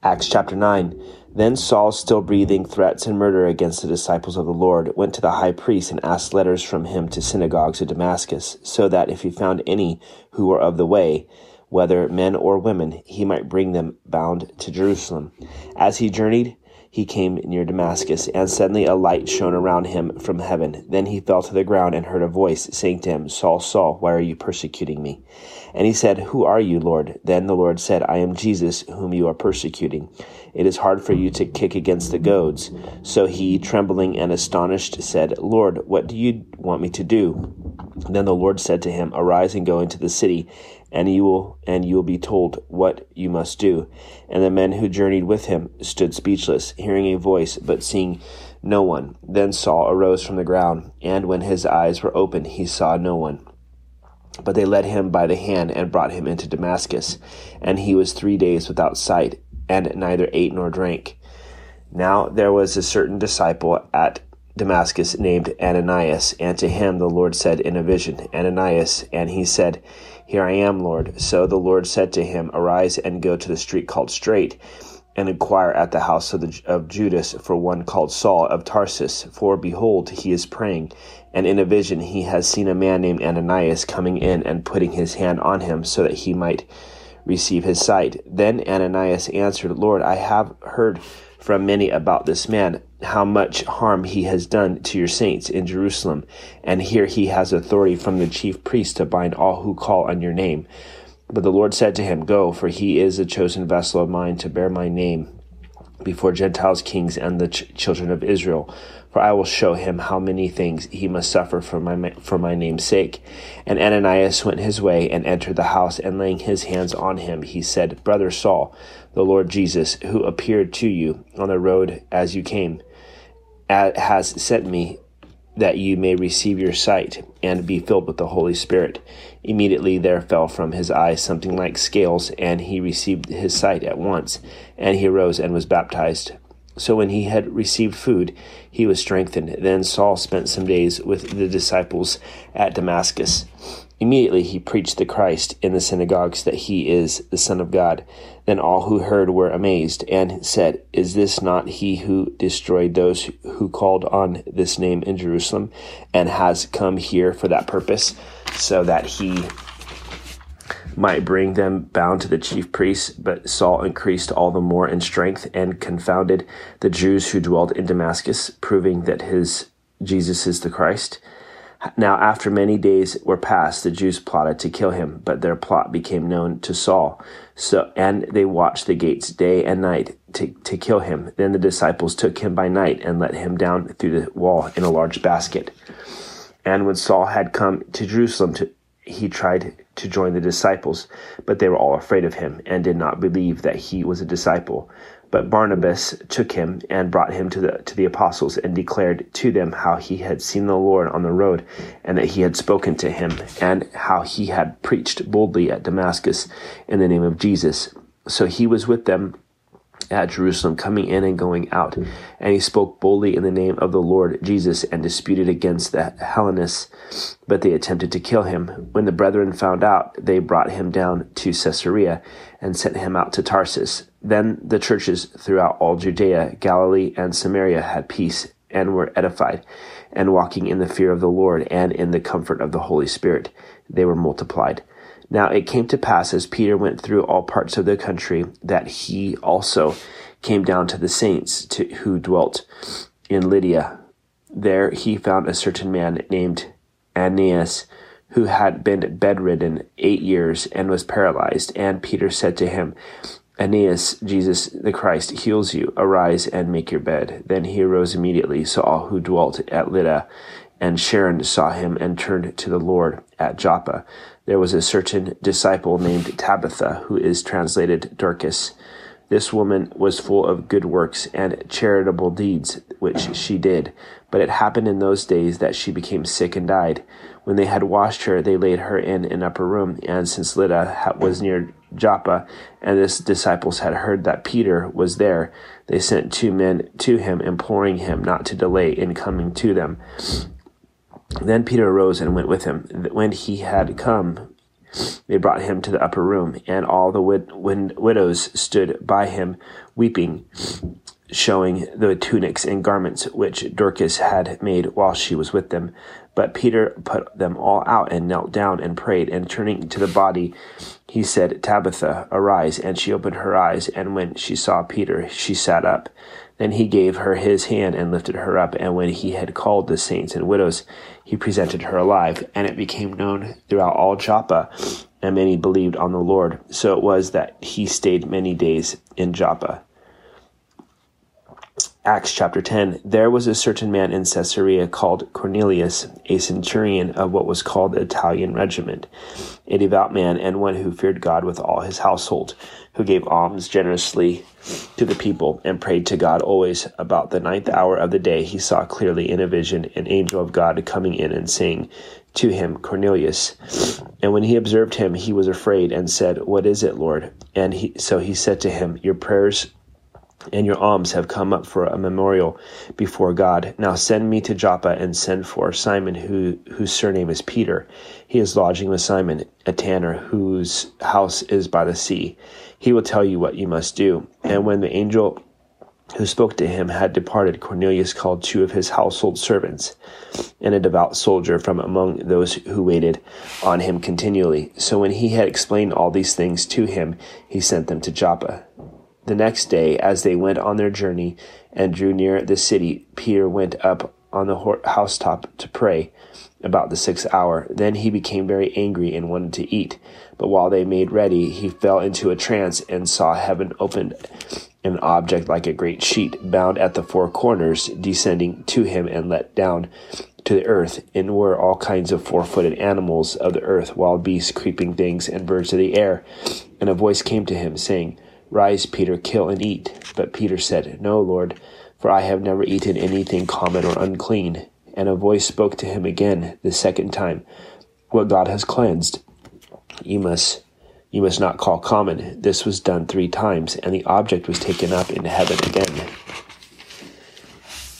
Acts chapter 9. Then Saul, still breathing threats and murder against the disciples of the Lord, went to the high priest and asked letters from him to synagogues of Damascus, so that if he found any who were of the way, whether men or women, he might bring them bound to Jerusalem. As he journeyed, he came near Damascus, and suddenly a light shone around him from heaven. Then he fell to the ground and heard a voice saying to him, Saul, Saul, why are you persecuting me? And he said, Who are you, Lord? Then the Lord said, I am Jesus, whom you are persecuting. It is hard for you to kick against the goads. So he, trembling and astonished, said, Lord, what do you want me to do? Then the Lord said to him, Arise and go into the city and you will and you will be told what you must do. And the men who journeyed with him stood speechless, hearing a voice, but seeing no one. Then Saul arose from the ground, and when his eyes were opened, he saw no one. But they led him by the hand and brought him into Damascus, and he was three days without sight, and neither ate nor drank. Now there was a certain disciple at Damascus named Ananias, and to him the Lord said in a vision, Ananias, and he said, here I am, Lord. So the Lord said to him, Arise and go to the street called Straight, and inquire at the house of, the, of Judas for one called Saul of Tarsus. For behold, he is praying, and in a vision he has seen a man named Ananias coming in and putting his hand on him, so that he might receive his sight. Then Ananias answered, Lord, I have heard from many about this man, how much harm he has done to your saints in Jerusalem. And here he has authority from the chief priest to bind all who call on your name. But the Lord said to him, Go, for he is a chosen vessel of mine to bear my name before Gentiles, kings, and the ch- children of Israel. For I will show him how many things he must suffer for my for my name's sake. And Ananias went his way and entered the house, and laying his hands on him, he said, Brother Saul, the Lord Jesus, who appeared to you on the road as you came, has sent me that you may receive your sight and be filled with the Holy Spirit. Immediately there fell from his eyes something like scales, and he received his sight at once, and he arose and was baptized. So when he had received food, he was strengthened. Then Saul spent some days with the disciples at Damascus. Immediately he preached the Christ in the synagogues that he is the Son of God. Then all who heard were amazed and said, Is this not he who destroyed those who called on this name in Jerusalem and has come here for that purpose, so that he might bring them bound to the chief priests? But Saul increased all the more in strength and confounded the Jews who dwelled in Damascus, proving that his Jesus is the Christ. Now, after many days were passed, the Jews plotted to kill him, but their plot became known to Saul. So, and they watched the gates day and night to, to kill him. Then the disciples took him by night and let him down through the wall in a large basket. And when Saul had come to Jerusalem, to, he tried to join the disciples, but they were all afraid of him and did not believe that he was a disciple. But Barnabas took him and brought him to the to the apostles and declared to them how he had seen the Lord on the road and that he had spoken to him and how he had preached boldly at Damascus in the name of Jesus. So he was with them at Jerusalem, coming in and going out. Hmm. And he spoke boldly in the name of the Lord Jesus and disputed against the Hellenists, but they attempted to kill him. When the brethren found out, they brought him down to Caesarea and sent him out to Tarsus. Then the churches throughout all Judea, Galilee, and Samaria had peace and were edified, and walking in the fear of the Lord and in the comfort of the Holy Spirit, they were multiplied. Now it came to pass as Peter went through all parts of the country that he also came down to the saints to, who dwelt in Lydda. There he found a certain man named Aeneas who had been bedridden eight years and was paralyzed. And Peter said to him, Aeneas, Jesus the Christ heals you. Arise and make your bed. Then he arose immediately. So all who dwelt at Lydda and Sharon saw him and turned to the Lord at Joppa there was a certain disciple named Tabitha, who is translated Dorcas. This woman was full of good works and charitable deeds, which she did. But it happened in those days that she became sick and died. When they had washed her, they laid her in an upper room. And since Lydda was near Joppa, and the disciples had heard that Peter was there, they sent two men to him, imploring him not to delay in coming to them. Then Peter arose and went with him. When he had come They brought him to the upper room, and all the wid- wid- widows stood by him, weeping, showing the tunics and garments which Dorcas had made while she was with them. But Peter put them all out and knelt down and prayed, and turning to the body, he said, Tabitha, arise. And she opened her eyes, and when she saw Peter, she sat up. Then he gave her his hand and lifted her up, and when he had called the saints and widows, he presented her alive. And it became known throughout all Joppa, and many believed on the Lord. So it was that he stayed many days in Joppa. Acts chapter 10 There was a certain man in Caesarea called Cornelius, a centurion of what was called the Italian regiment, a devout man and one who feared God with all his household, who gave alms generously to the people and prayed to God always. About the ninth hour of the day, he saw clearly in a vision an angel of God coming in and saying to him, Cornelius. And when he observed him, he was afraid and said, What is it, Lord? And he, so he said to him, Your prayers and your alms have come up for a memorial before God. Now send me to Joppa and send for Simon, who, whose surname is Peter. He is lodging with Simon, a tanner, whose house is by the sea. He will tell you what you must do. And when the angel who spoke to him had departed, Cornelius called two of his household servants and a devout soldier from among those who waited on him continually. So when he had explained all these things to him, he sent them to Joppa. The next day, as they went on their journey and drew near the city, Peter went up on the housetop to pray about the sixth hour. Then he became very angry and wanted to eat. But while they made ready, he fell into a trance and saw heaven opened, an object like a great sheet, bound at the four corners, descending to him and let down to the earth, and were all kinds of four footed animals of the earth, wild beasts, creeping things, and birds of the air. And a voice came to him, saying, Rise, Peter, kill and eat. But Peter said, No, Lord, for I have never eaten anything common or unclean. And a voice spoke to him again the second time, What God has cleansed, you must you must not call common. This was done three times, and the object was taken up into heaven again.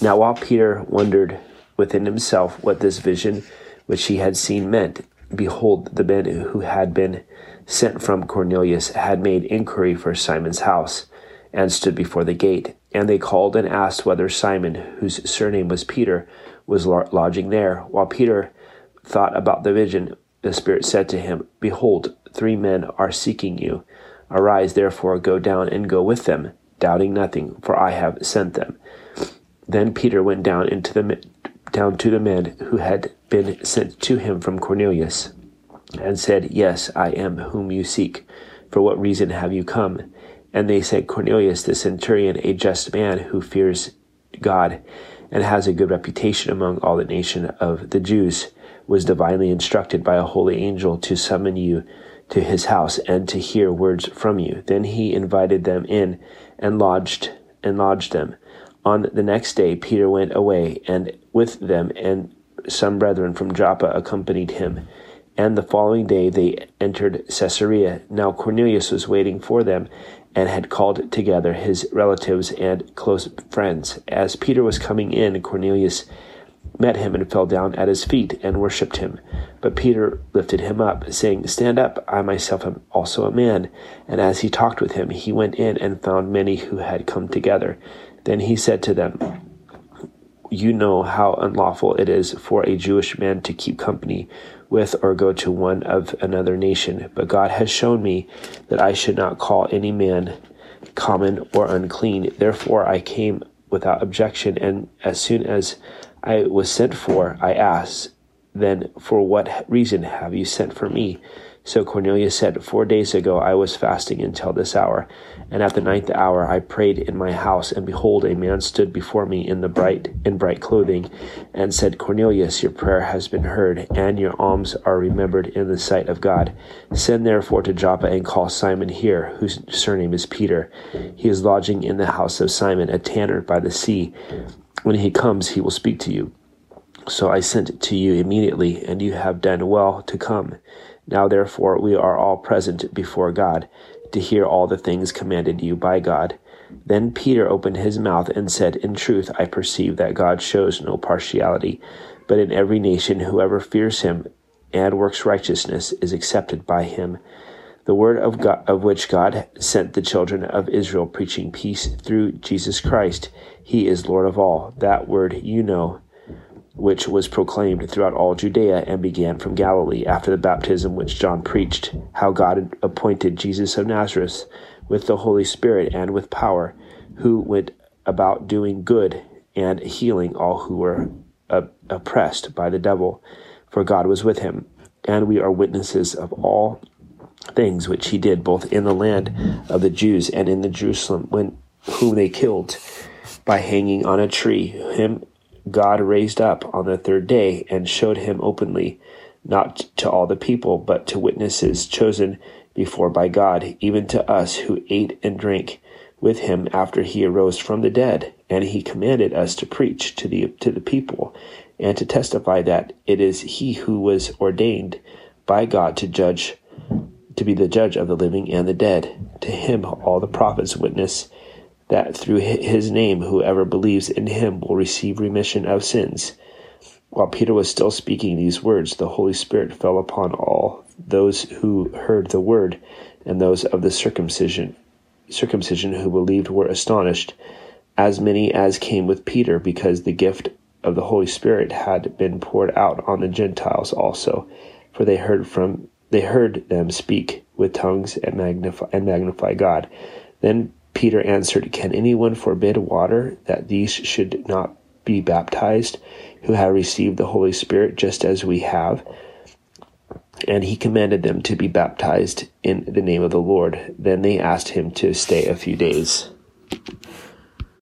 Now while Peter wondered within himself what this vision which he had seen meant, behold, the men who had been sent from Cornelius had made inquiry for Simon's house, and stood before the gate. And they called and asked whether Simon, whose surname was Peter, was lodging there. While Peter thought about the vision, the Spirit said to him, Behold, three men are seeking you. Arise, therefore, go down and go with them, doubting nothing, for I have sent them. Then Peter went down into the down to the men who had been sent to him from Cornelius and said, Yes, I am whom you seek. For what reason have you come? And they said, Cornelius the centurion, a just man who fears God and has a good reputation among all the nation of the Jews, was divinely instructed by a holy angel to summon you to his house and to hear words from you. Then he invited them in and lodged and lodged them. On the next day Peter went away, and with them and some brethren from Joppa accompanied him and the following day they entered Caesarea. Now Cornelius was waiting for them and had called together his relatives and close friends. As Peter was coming in, Cornelius met him and fell down at his feet and worshipped him. But Peter lifted him up, saying, Stand up, I myself am also a man. And as he talked with him, he went in and found many who had come together. Then he said to them, You know how unlawful it is for a Jewish man to keep company with or go to one of another nation. But God has shown me that I should not call any man common or unclean. Therefore I came without objection, and as soon as I was sent for, I asked, Then for what reason have you sent for me? So Cornelius said, Four days ago I was fasting until this hour, and at the ninth hour I prayed in my house, and behold, a man stood before me in the bright in bright clothing, and said, Cornelius, your prayer has been heard, and your alms are remembered in the sight of God. Send therefore to Joppa and call Simon here, whose surname is Peter. He is lodging in the house of Simon, a tanner by the sea. When he comes, he will speak to you. So I sent to you immediately, and you have done well to come. Now therefore we are all present before God, to hear all the things commanded you by God. Then Peter opened his mouth and said, In truth, I perceive that God shows no partiality, but in every nation whoever fears him and works righteousness is accepted by him. The word of God, of which God sent the children of Israel, preaching peace through Jesus Christ. He is Lord of all. That word you know, which was proclaimed throughout all Judea and began from Galilee after the baptism which John preached, how God appointed Jesus of Nazareth with the Holy Spirit and with power, who went about doing good and healing all who were oppressed by the devil, for God was with him. And we are witnesses of all things which he did, both in the land of the Jews and in the Jerusalem, when whom they killed by hanging on a tree. Him God raised up on the third day and showed him openly, not to all the people, but to witnesses chosen before by God, even to us who ate and drank with him after he arose from the dead. And he commanded us to preach to the to the people and to testify that it is he who was ordained by God to judge to be the judge of the living and the dead. To him all the prophets witness that through his name whoever believes in him will receive remission of sins. While Peter was still speaking these words, the Holy Spirit fell upon all those who heard the word, and those of the circumcision circumcision who believed were astonished, as many as came with Peter, because the gift of the Holy Spirit had been poured out on the Gentiles also, for they heard from they heard them speak with tongues and magnify and magnify God. Then Peter answered, Can anyone forbid water that these should not be baptized who have received the Holy Spirit just as we have? And he commanded them to be baptized in the name of the Lord. Then they asked him to stay a few days.